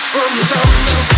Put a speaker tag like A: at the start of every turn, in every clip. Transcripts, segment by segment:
A: Tonight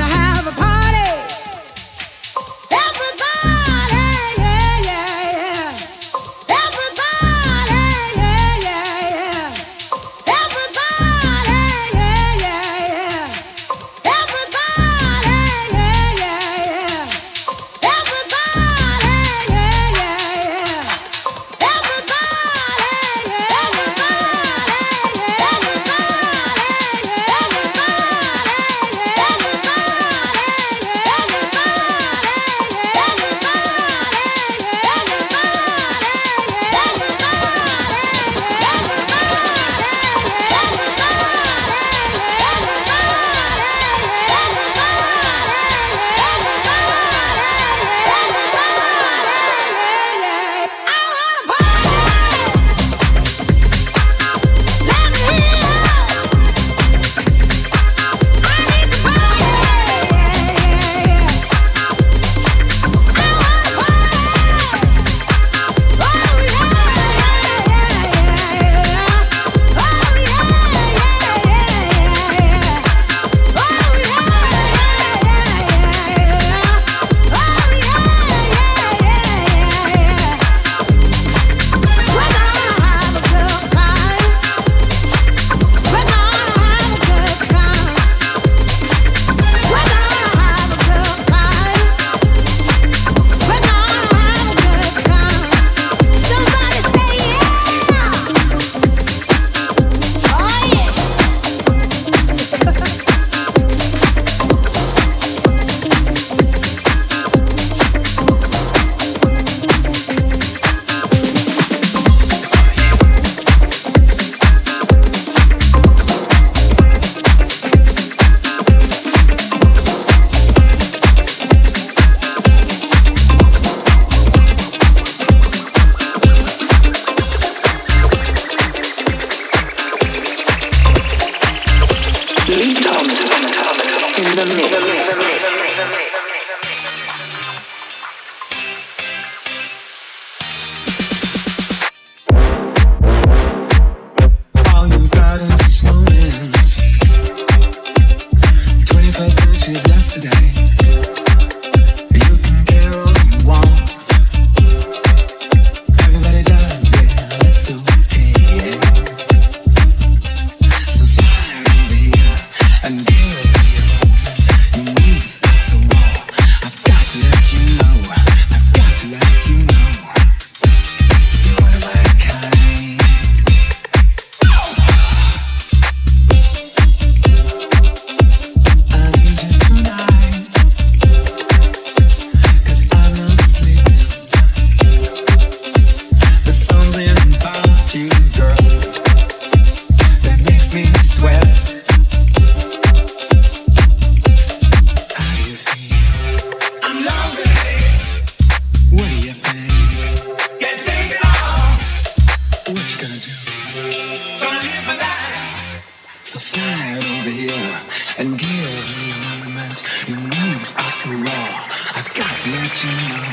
B: slide over here and give me a moment. Your moves are so raw. I've got to let you know.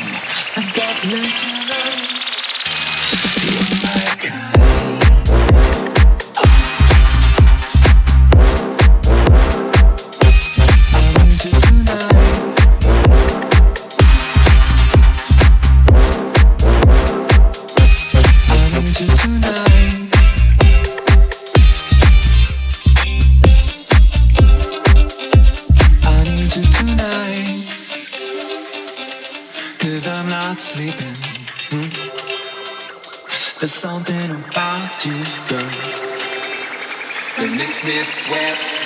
B: I've got to let you know. There's something about you, girl, that makes me sweat.